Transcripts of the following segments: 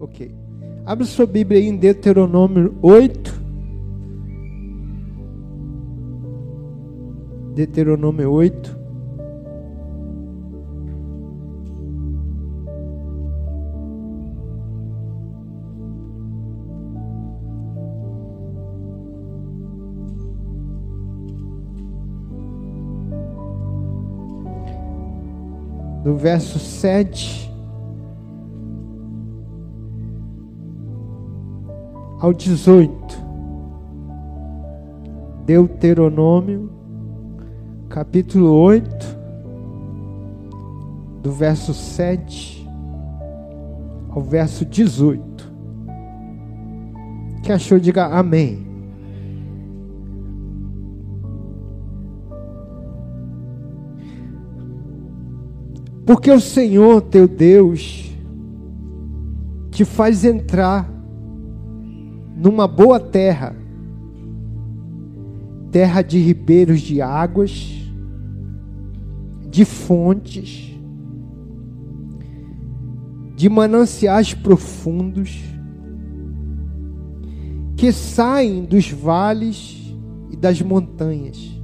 Ok. Abre sua Bíblia aí em Deuteronômio 8. Deuteronômio 8. Do verso 7 ao 18. Deuteronômio, capítulo 8, do verso 7 ao verso 18. Que achou, diga amém. Porque o Senhor teu Deus te faz entrar numa boa terra, terra de ribeiros de águas, de fontes, de mananciais profundos, que saem dos vales e das montanhas,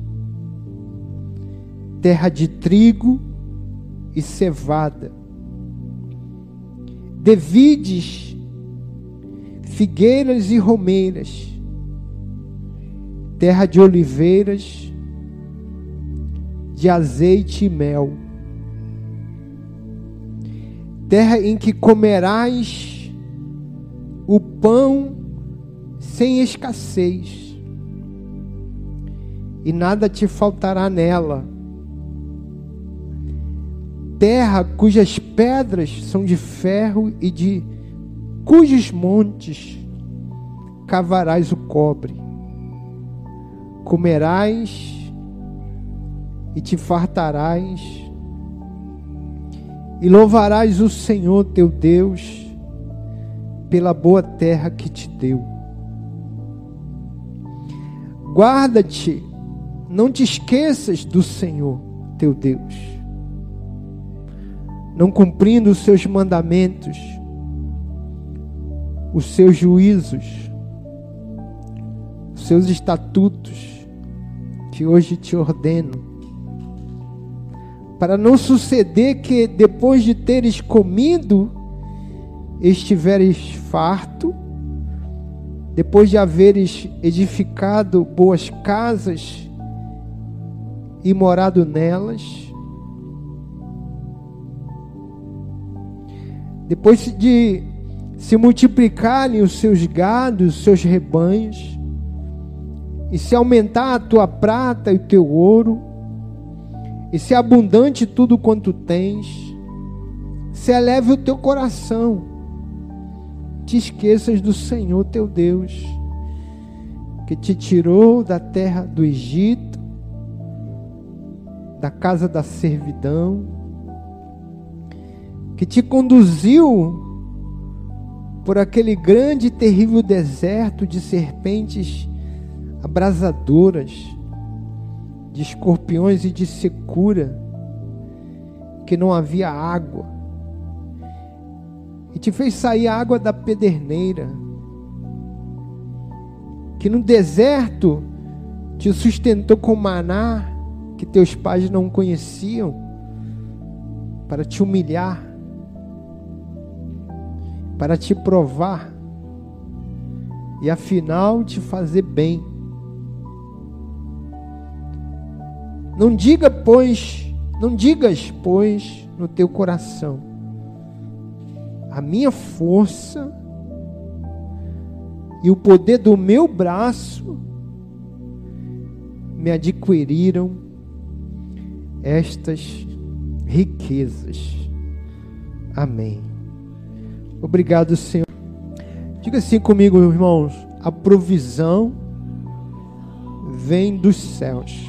terra de trigo e cevada, de vides, figueiras e romeiras, terra de oliveiras, de azeite e mel, terra em que comerás o pão sem escassez, e nada te faltará nela terra cujas pedras são de ferro e de cujos montes cavarás o cobre. Comerás e te fartarás, e louvarás o Senhor teu Deus pela boa terra que te deu. Guarda-te, não te esqueças do Senhor teu Deus não cumprindo os seus mandamentos, os seus juízos, os seus estatutos, que hoje te ordeno, para não suceder que depois de teres comido, estiveres farto, depois de haveres edificado boas casas e morado nelas, depois de se multiplicarem os seus gados, os seus rebanhos, e se aumentar a tua prata e o teu ouro, e se abundante tudo quanto tens, se eleve o teu coração, te esqueças do Senhor teu Deus, que te tirou da terra do Egito, da casa da servidão, que te conduziu por aquele grande e terrível deserto de serpentes abrasadoras, de escorpiões e de secura, que não havia água, e te fez sair água da pederneira, que no deserto te sustentou com maná que teus pais não conheciam, para te humilhar, para te provar e afinal te fazer bem. Não diga, pois, não digas, pois, no teu coração, a minha força e o poder do meu braço me adquiriram estas riquezas. Amém. Obrigado, Senhor. Diga assim comigo, irmãos: a provisão vem dos céus.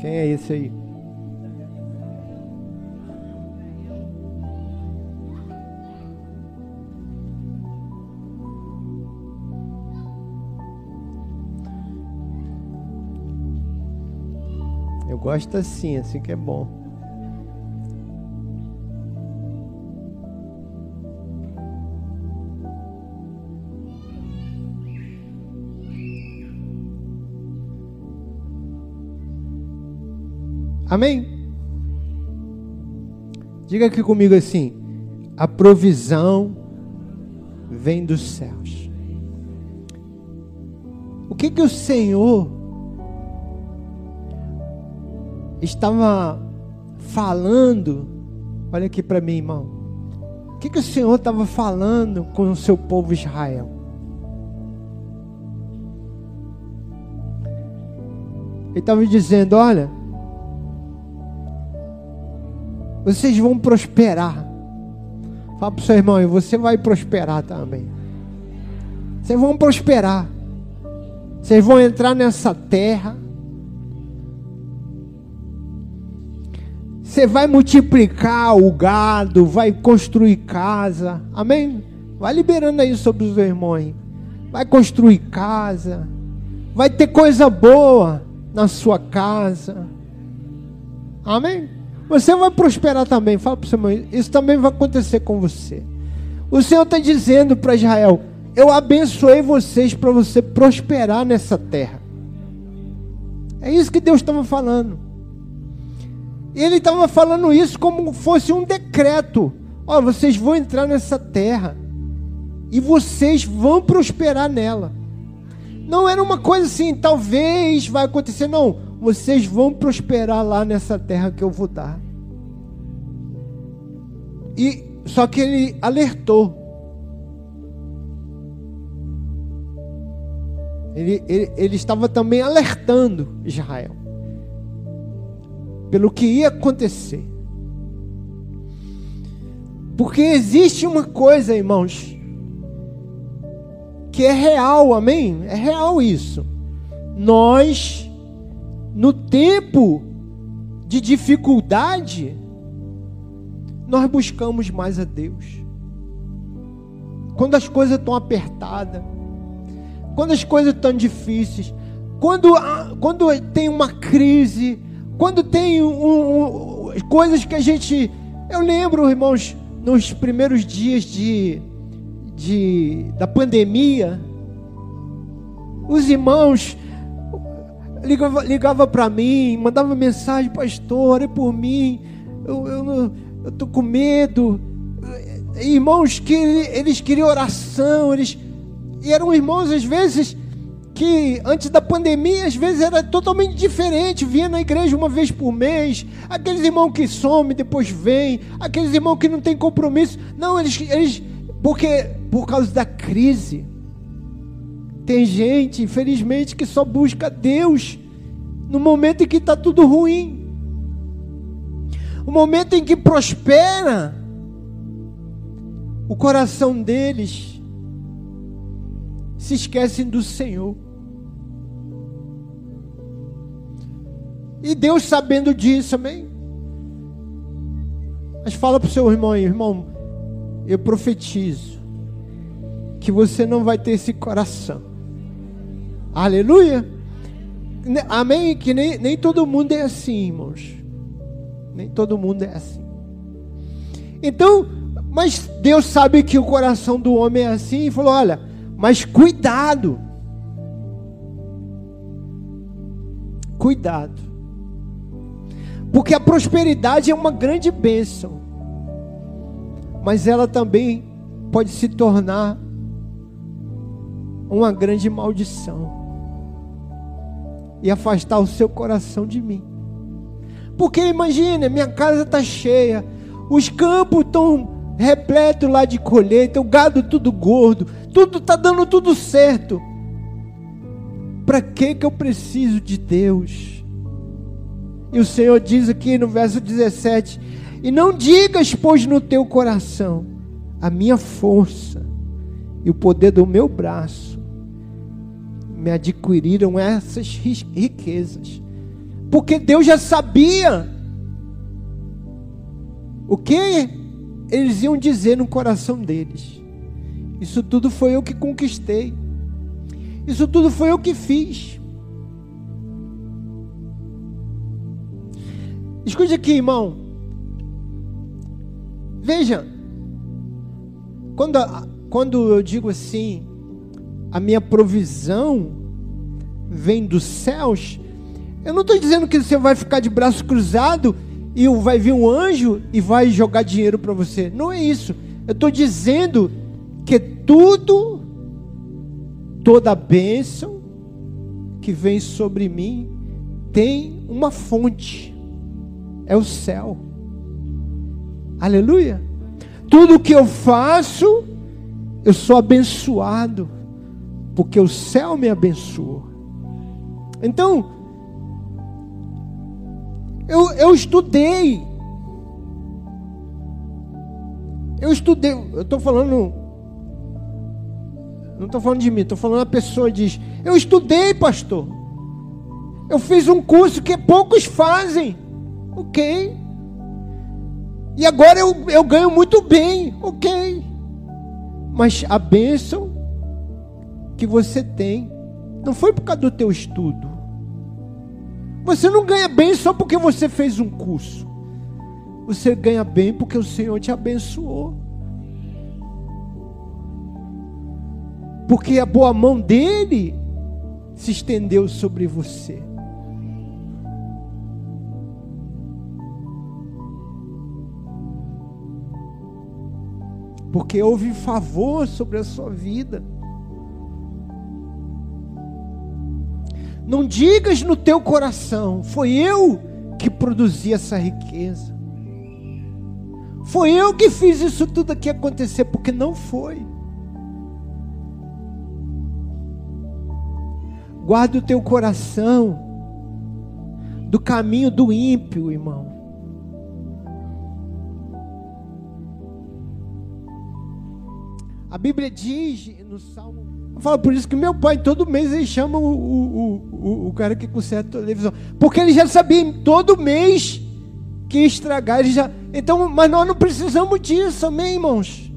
Quem é esse aí? Gosta assim, assim que é bom. Amém? Diga aqui comigo assim: a provisão vem dos céus. O que que o Senhor estava falando? Olha aqui para mim, irmão. O que que o Senhor estava falando com o seu povo Israel? Ele estava dizendo: olha, vocês vão prosperar. Fala para o seu irmão, e você vai prosperar também. Vocês vão prosperar. Vocês vão entrar nessa terra. Você vai multiplicar o gado, vai construir casa. Amém? Vai liberando aí sobre os irmãos. Vai construir casa. Vai ter coisa boa na sua casa. Amém? Você vai prosperar também. Fala para o seu irmão, isso também vai acontecer com você. O Senhor está dizendo para Israel: Eu abençoei vocês para você prosperar nessa terra. É isso que Deus estava falando. Ele estava falando isso como fosse um decreto: Ó, oh, vocês vão entrar nessa terra e vocês vão prosperar nela. Não era uma coisa assim, talvez vai acontecer, não vocês vão prosperar lá nessa terra que eu vou dar. E só que ele alertou. Ele, ele, ele estava também alertando Israel pelo que ia acontecer. Porque existe uma coisa, irmãos, que é real, amém? É real isso. Nós no tempo de dificuldade, nós buscamos mais a Deus. Quando as coisas estão apertadas, quando as coisas estão difíceis, quando, quando tem uma crise, quando tem um, um, coisas que a gente. Eu lembro, irmãos, nos primeiros dias de, de, da pandemia, os irmãos ligava, ligava para mim, mandava mensagem, pastor, é por mim, eu, eu, eu tô com medo. Irmãos que eles queriam oração, eles e eram irmãos às vezes que antes da pandemia, às vezes era totalmente diferente, vinha na igreja uma vez por mês, aqueles irmãos que somem, depois vêm, aqueles irmãos que não têm compromisso. Não, eles, eles porque por causa da crise, tem gente, infelizmente, que só busca Deus no momento em que está tudo ruim. O momento em que prospera, o coração deles se esquecem do Senhor. E Deus sabendo disso, amém? Mas fala para o seu irmão, irmão, eu profetizo que você não vai ter esse coração. Aleluia. Amém? Que nem, nem todo mundo é assim, irmãos. Nem todo mundo é assim. Então, mas Deus sabe que o coração do homem é assim e falou: olha, mas cuidado. Cuidado. Porque a prosperidade é uma grande bênção. Mas ela também pode se tornar uma grande maldição e afastar o seu coração de mim. Porque imagine, minha casa está cheia, os campos estão repletos lá de colheita, o gado tudo gordo, tudo está dando tudo certo. Para que que eu preciso de Deus? E o Senhor diz aqui no verso 17: E não digas, pois, no teu coração, a minha força e o poder do meu braço me adquiriram essas riquezas. Porque Deus já sabia o que eles iam dizer no coração deles. Isso tudo foi eu que conquistei. Isso tudo foi eu que fiz. Escute aqui, irmão. Veja, quando, quando eu digo assim, a minha provisão vem dos céus, eu não estou dizendo que você vai ficar de braço cruzado e vai vir um anjo e vai jogar dinheiro para você. Não é isso. Eu estou dizendo que tudo, toda bênção que vem sobre mim tem uma fonte é o céu. Aleluia. Tudo que eu faço, eu sou abençoado, porque o céu me abençoou. Então, eu, eu estudei. Eu estudei, eu estou falando, não estou falando de mim, estou falando a pessoa diz: Eu estudei, pastor. Eu fiz um curso que poucos fazem. Ok. E agora eu, eu ganho muito bem. Ok. Mas a bênção que você tem não foi por causa do teu estudo. Você não ganha bem só porque você fez um curso. Você ganha bem porque o Senhor te abençoou. Porque a boa mão dele se estendeu sobre você. Porque houve favor sobre a sua vida. Não digas no teu coração, foi eu que produzi essa riqueza. Foi eu que fiz isso tudo aqui acontecer, porque não foi. Guarda o teu coração do caminho do ímpio, irmão. A Bíblia diz no Salmo. Fala por isso que meu pai, todo mês, ele chama o, o, o, o cara que conserta a televisão. Porque ele já sabia todo mês que estragar. Ele já... Então, mas nós não precisamos disso, amém, irmãos?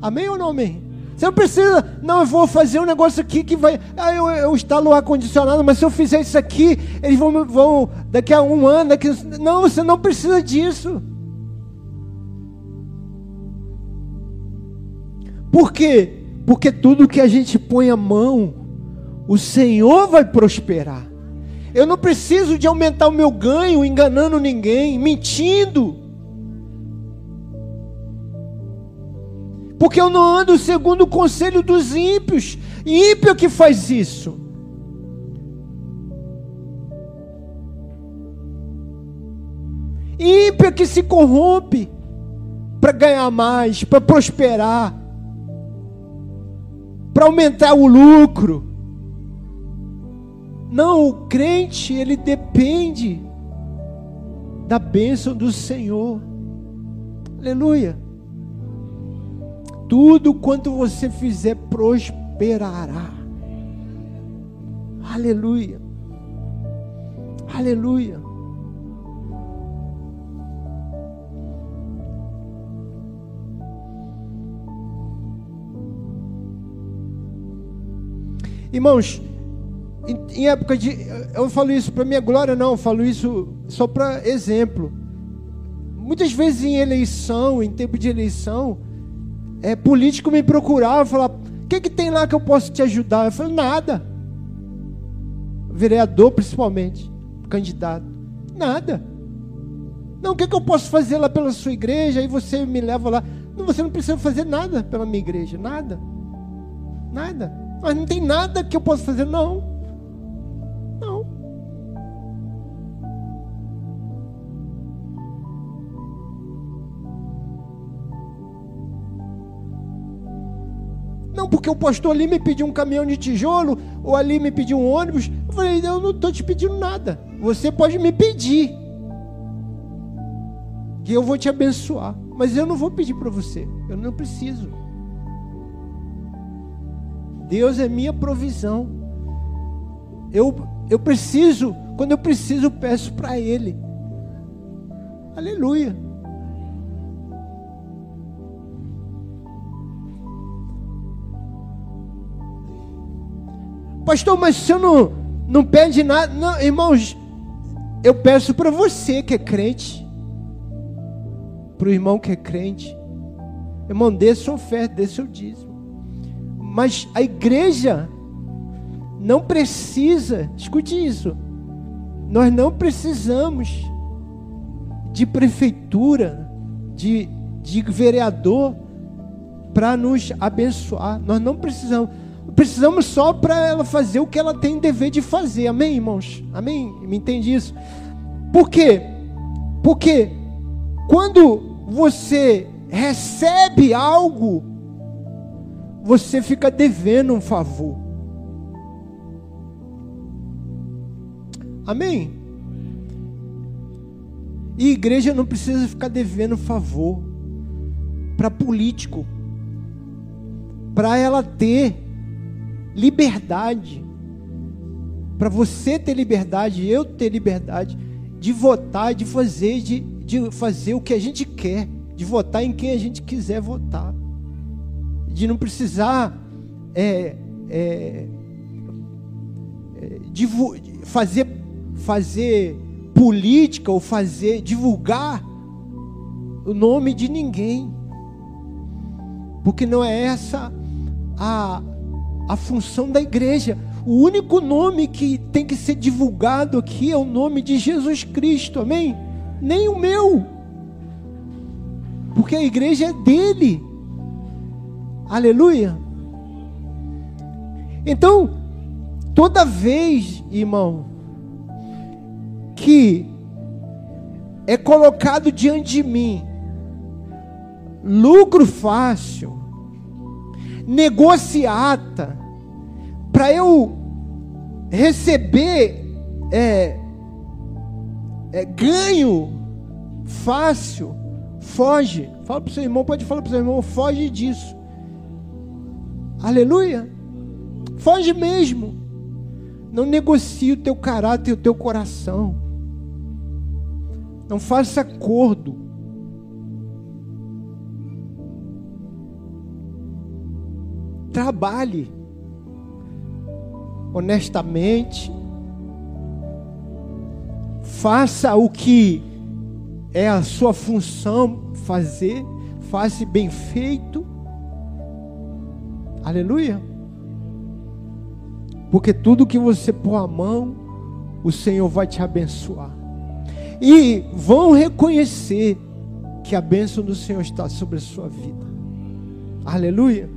Amém ou não amém? Você não precisa, não, eu vou fazer um negócio aqui que vai. Ah, eu, eu instalo o ar-condicionado, mas se eu fizer isso aqui, eles vão, vão daqui a um ano. Daqui, não, você não precisa disso. Por quê? Porque tudo que a gente põe a mão, o Senhor vai prosperar. Eu não preciso de aumentar o meu ganho enganando ninguém, mentindo. Porque eu não ando segundo o conselho dos ímpios. Ímpio que faz isso. Ímpio que se corrompe para ganhar mais, para prosperar para aumentar o lucro. Não, o crente, ele depende da bênção do Senhor. Aleluia. Tudo quanto você fizer prosperará. Aleluia. Aleluia. Irmãos, em, em época de. Eu falo isso para minha glória, não, eu falo isso só para exemplo. Muitas vezes em eleição, em tempo de eleição, é, político me procurava falava: o que, que tem lá que eu posso te ajudar? Eu falei: nada. Vereador, principalmente, candidato. Nada. Não, o que, que eu posso fazer lá pela sua igreja? Aí você me leva lá. Não, você não precisa fazer nada pela minha igreja. Nada. Nada. Mas não tem nada que eu possa fazer, não. Não. Não, porque o pastor ali me pediu um caminhão de tijolo, ou ali me pediu um ônibus. Eu falei, eu não estou te pedindo nada. Você pode me pedir. Que eu vou te abençoar. Mas eu não vou pedir para você. Eu não preciso. Deus é minha provisão. Eu, eu preciso, quando eu preciso, eu peço para Ele. Aleluia. Pastor, mas se eu não, não pede nada, não, irmãos, eu peço para você que é crente, para o irmão que é crente, irmão, dê sua oferta, dê seu dízimo. Mas a igreja não precisa, escute isso, nós não precisamos de prefeitura, de, de vereador para nos abençoar. Nós não precisamos. Precisamos só para ela fazer o que ela tem dever de fazer. Amém, irmãos? Amém? Me entende isso? Por quê? Porque quando você recebe algo, você fica devendo um favor. Amém? E igreja não precisa ficar devendo favor para político, para ela ter liberdade, para você ter liberdade, eu ter liberdade de votar, de fazer, de, de fazer o que a gente quer, de votar em quem a gente quiser votar, de não precisar é, é, é, fazer fazer política ou fazer divulgar o nome de ninguém. Porque não é essa a, a função da igreja. O único nome que tem que ser divulgado aqui é o nome de Jesus Cristo, amém? Nem o meu, porque a igreja é dele, aleluia. Então, toda vez, irmão, que é colocado diante de mim lucro fácil, negociata, para eu receber é, é, ganho fácil, foge. Fala para o seu irmão, pode falar para o seu irmão, foge disso. Aleluia. Foge mesmo. Não negocie o teu caráter e o teu coração. Não faça acordo. Trabalhe honestamente. Faça o que é a sua função fazer. Faça bem feito. Aleluia. Porque tudo que você pôr a mão, o Senhor vai te abençoar e vão reconhecer que a bênção do Senhor está sobre a sua vida. Aleluia.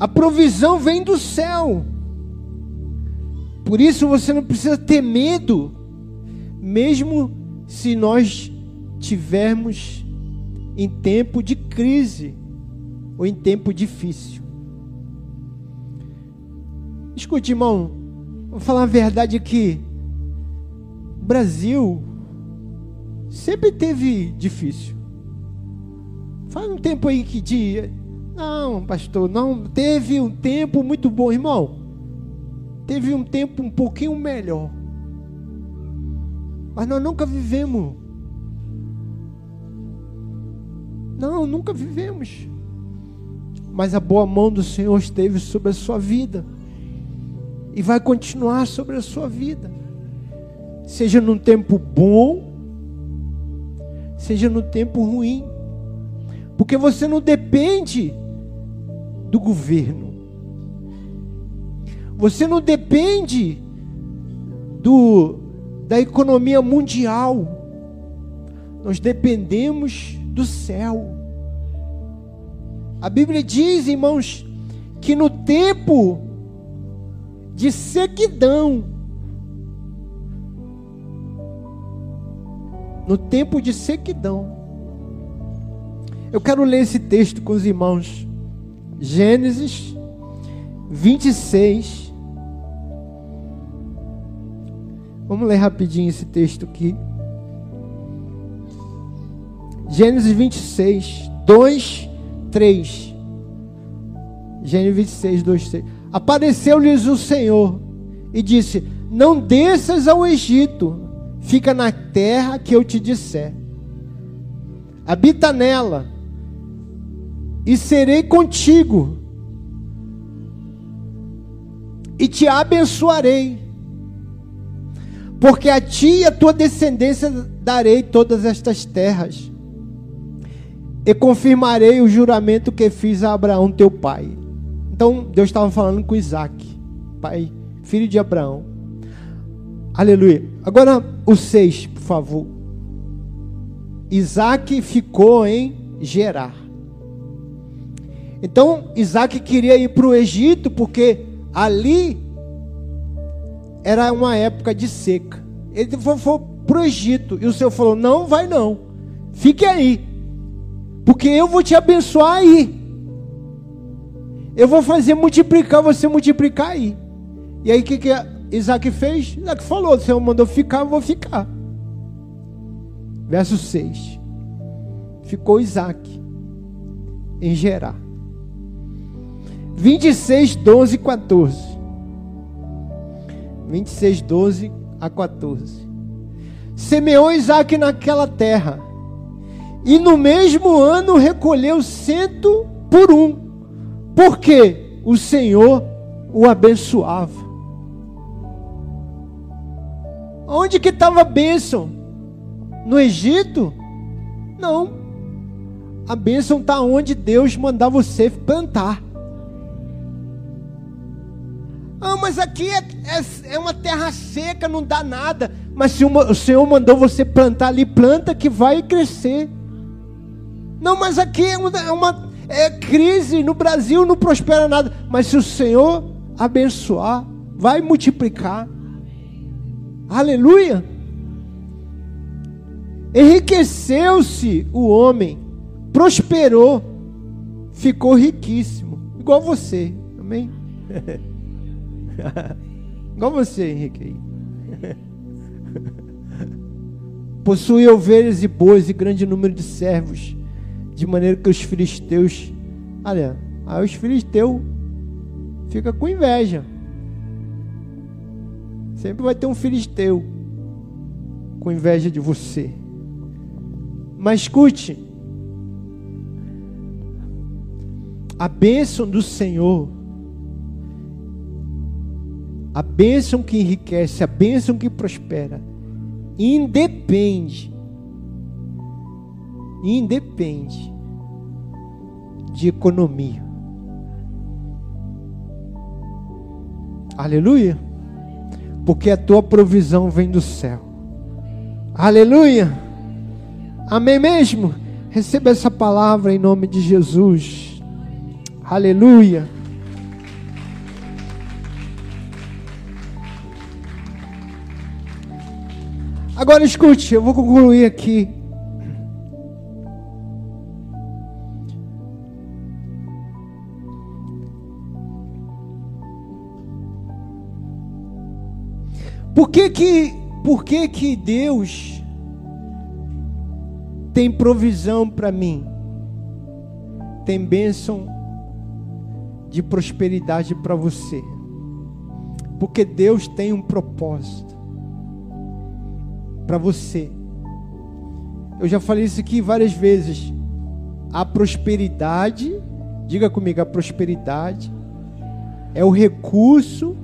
A provisão vem do céu. Por isso você não precisa ter medo, mesmo se nós tivermos em tempo de crise ou em tempo difícil. Escute, irmão, vou falar a verdade aqui. O Brasil sempre teve difícil. Faz um tempo aí que dia. Não, pastor, não. Teve um tempo muito bom, irmão. Teve um tempo um pouquinho melhor. Mas nós nunca vivemos. Não, nunca vivemos. Mas a boa mão do Senhor esteve sobre a sua vida e vai continuar sobre a sua vida. Seja num tempo bom, seja no tempo ruim. Porque você não depende do governo. Você não depende do da economia mundial. Nós dependemos do céu. A Bíblia diz, irmãos, que no tempo de sequidão. No tempo de sequidão. Eu quero ler esse texto com os irmãos. Gênesis 26. Vamos ler rapidinho esse texto aqui. Gênesis 26, 2, 3. Gênesis 26, 2, 3. Apareceu-lhes o Senhor e disse: Não desças ao Egito, fica na terra que eu te disser. Habita nela, e serei contigo, e te abençoarei. Porque a ti e a tua descendência darei todas estas terras. E confirmarei o juramento que fiz a Abraão, teu pai. Então, Deus estava falando com Isaac, pai, filho de Abraão. Aleluia. Agora, o 6, por favor. Isaac ficou em Gerar. Então, Isaac queria ir para o Egito, porque ali era uma época de seca. Ele foi, para o Egito. E o Senhor falou: Não, vai não. Fique aí. Porque eu vou te abençoar aí. Eu vou fazer multiplicar, você multiplicar aí. E aí o que, que Isaac fez? Isaac falou: O Senhor mandou ficar, eu vou ficar. Verso 6. Ficou Isaac em Gerar. 26, 12 e 14. 26, 12 a 14. Semeou Isaac naquela terra, e no mesmo ano recolheu cento por um, porque o Senhor o abençoava. Onde que estava a bênção? No Egito? Não. A bênção está onde Deus mandar você plantar. Ah, mas aqui é, é, é, uma terra seca, não dá nada. Mas se o Senhor mandou você plantar ali, planta que vai crescer. Não, mas aqui é uma, é uma é crise, no Brasil não prospera nada. Mas se o Senhor abençoar, vai multiplicar. Aleluia. Enriqueceu-se o homem, prosperou, ficou riquíssimo, igual você. Amém? Igual você, Henrique. Possui ovelhas e bois e grande número de servos, de maneira que os filisteus, olha, aí os filisteus fica com inveja. Sempre vai ter um filisteu com inveja de você. Mas escute, a bênção do Senhor a bênção que enriquece, a bênção que prospera, independe, independe de economia. Aleluia. Porque a tua provisão vem do céu. Aleluia. Amém mesmo? Receba essa palavra em nome de Jesus. Aleluia. Agora escute, eu vou concluir aqui. Por que que, por que que Deus tem provisão para mim? Tem bênção de prosperidade para você. Porque Deus tem um propósito para você. Eu já falei isso aqui várias vezes. A prosperidade, diga comigo, a prosperidade é o recurso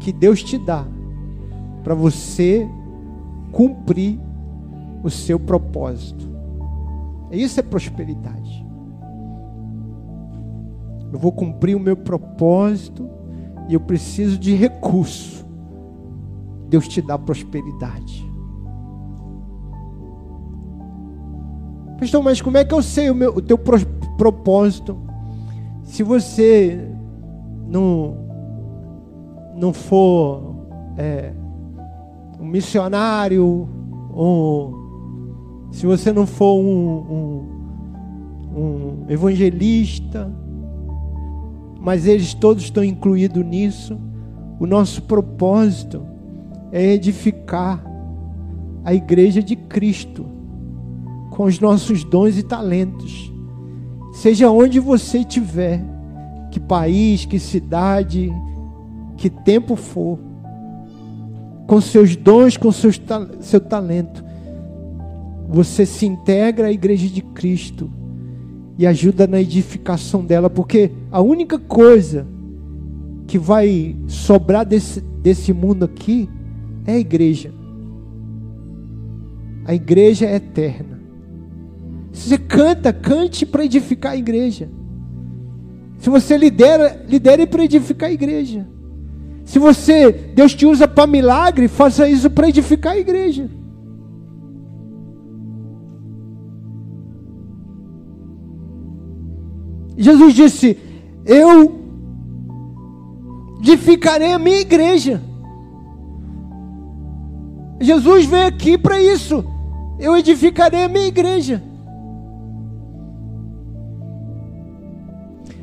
que Deus te dá para você cumprir o seu propósito. Isso é prosperidade. Eu vou cumprir o meu propósito e eu preciso de recurso. Deus te dá prosperidade. Pastor, mas como é que eu sei o, meu, o teu propósito? Se você não, não for é, um missionário, se você não for um, um, um evangelista, mas eles todos estão incluídos nisso, o nosso propósito é edificar a igreja de Cristo com os nossos dons e talentos. Seja onde você estiver, que país, que cidade, que tempo for, com seus dons, com seus, seu talento, você se integra à igreja de Cristo e ajuda na edificação dela, porque a única coisa que vai sobrar desse, desse mundo aqui é a igreja. A igreja é eterna. Se você canta, cante para edificar a igreja. Se você lidera, lidere para edificar a igreja. Se você, Deus te usa para milagre, faça isso para edificar a igreja. Jesus disse: Eu edificarei a minha igreja. Jesus veio aqui para isso. Eu edificarei a minha igreja.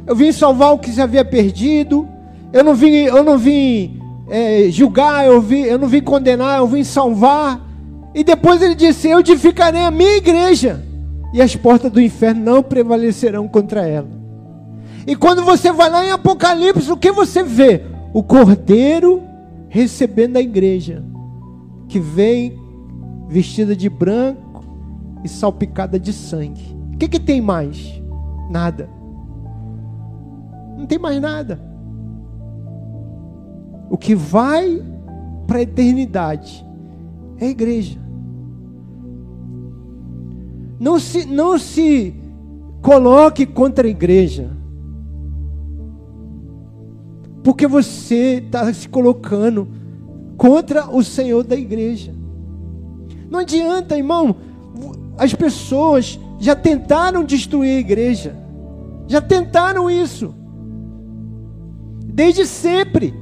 Eu vim salvar o que se havia perdido. Eu não vim, eu não vim é, julgar, eu, vim, eu não vim condenar, eu vim salvar. E depois ele disse: Eu edificarei a minha igreja, e as portas do inferno não prevalecerão contra ela. E quando você vai lá em Apocalipse, o que você vê? O cordeiro recebendo a igreja, que vem vestida de branco e salpicada de sangue. O que, que tem mais? Nada. Não tem mais nada. O que vai para a eternidade é a igreja. Não se, não se coloque contra a igreja porque você está se colocando contra o Senhor da igreja. Não adianta, irmão, as pessoas já tentaram destruir a igreja, já tentaram isso, desde sempre.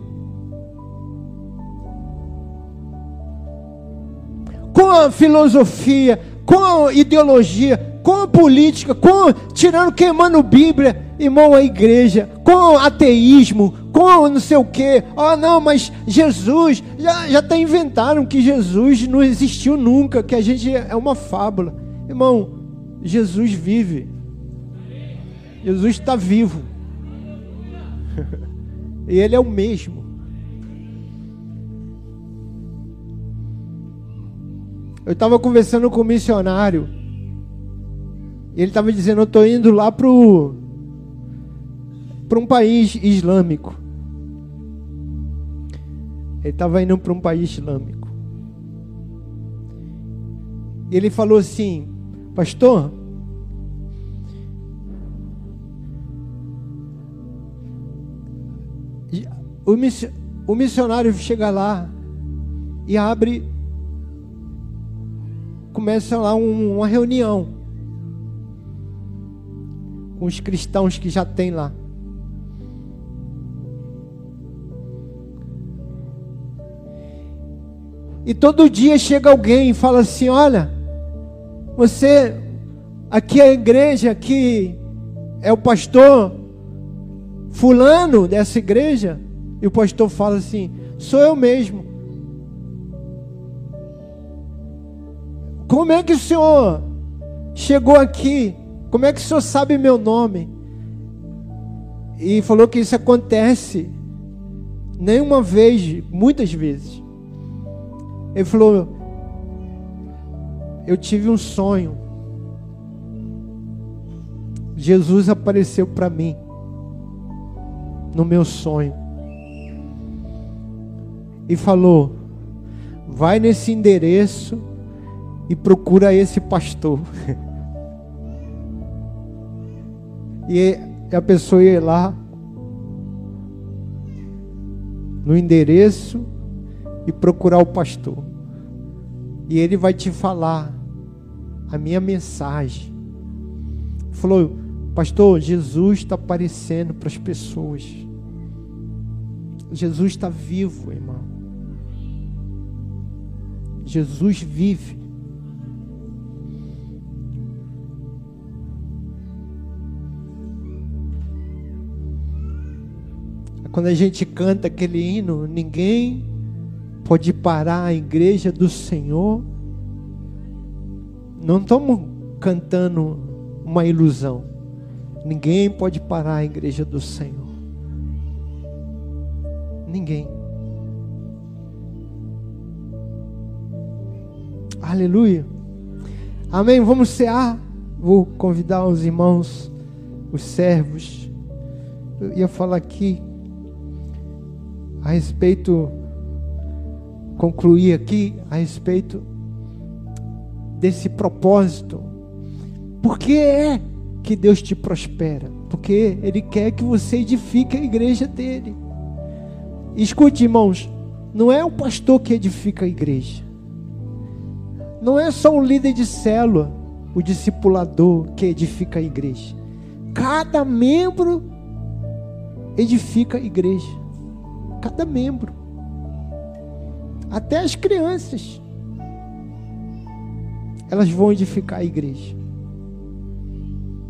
Com a filosofia, com a ideologia, com a política, com tirando, queimando Bíblia, irmão, a igreja, com ateísmo, com não sei o quê. Ah, não, mas Jesus, já, já tá inventaram que Jesus não existiu nunca, que a gente é uma fábula. Irmão, Jesus vive. Jesus está vivo. E Ele é o mesmo. Eu estava conversando com um missionário. E ele estava dizendo: Eu estou indo lá para um país islâmico. Ele estava indo para um país islâmico. Ele falou assim: Pastor, o missionário chega lá e abre, começa lá uma reunião com os cristãos que já tem lá. E todo dia chega alguém e fala assim: Olha, você, aqui é a igreja, aqui é o pastor Fulano dessa igreja. E o pastor fala assim: Sou eu mesmo. Como é que o senhor chegou aqui? Como é que o senhor sabe meu nome? E falou que isso acontece nenhuma vez, muitas vezes. Ele falou: Eu tive um sonho. Jesus apareceu para mim no meu sonho e falou: Vai nesse endereço e procura esse pastor. e a pessoa ia lá no endereço e procurar o pastor. E ele vai te falar a minha mensagem. Falou, pastor, Jesus está aparecendo para as pessoas. Jesus está vivo, irmão. Jesus vive. Quando a gente canta aquele hino, ninguém pode parar a igreja do Senhor. Não estamos cantando uma ilusão. Ninguém pode parar a igreja do Senhor. Ninguém. Aleluia. Amém. Vamos cear. Vou convidar os irmãos, os servos. Eu ia falar aqui. a respeito, concluir aqui a respeito desse propósito. Por que é que Deus te prospera? Porque Ele quer que você edifique a igreja dele. Escute, irmãos, não é o pastor que edifica a igreja. Não é só o líder de célula, o discipulador que edifica a igreja. Cada membro edifica a igreja. Cada membro. Até as crianças. Elas vão edificar a igreja.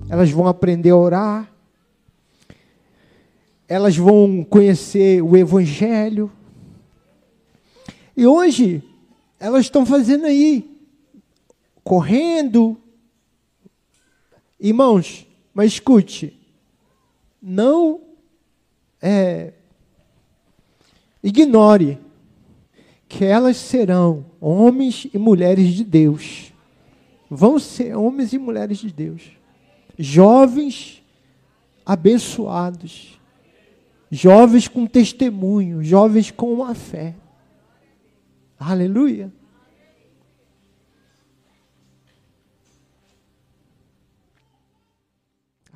Elas vão aprender a orar. Elas vão conhecer o evangelho. E hoje elas estão fazendo aí correndo. Irmãos, mas escute, não é, ignore que elas serão homens e mulheres de Deus. Vão ser homens e mulheres de Deus. Jovens abençoados. Jovens com testemunho. Jovens com uma fé. Aleluia.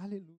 Aleluia.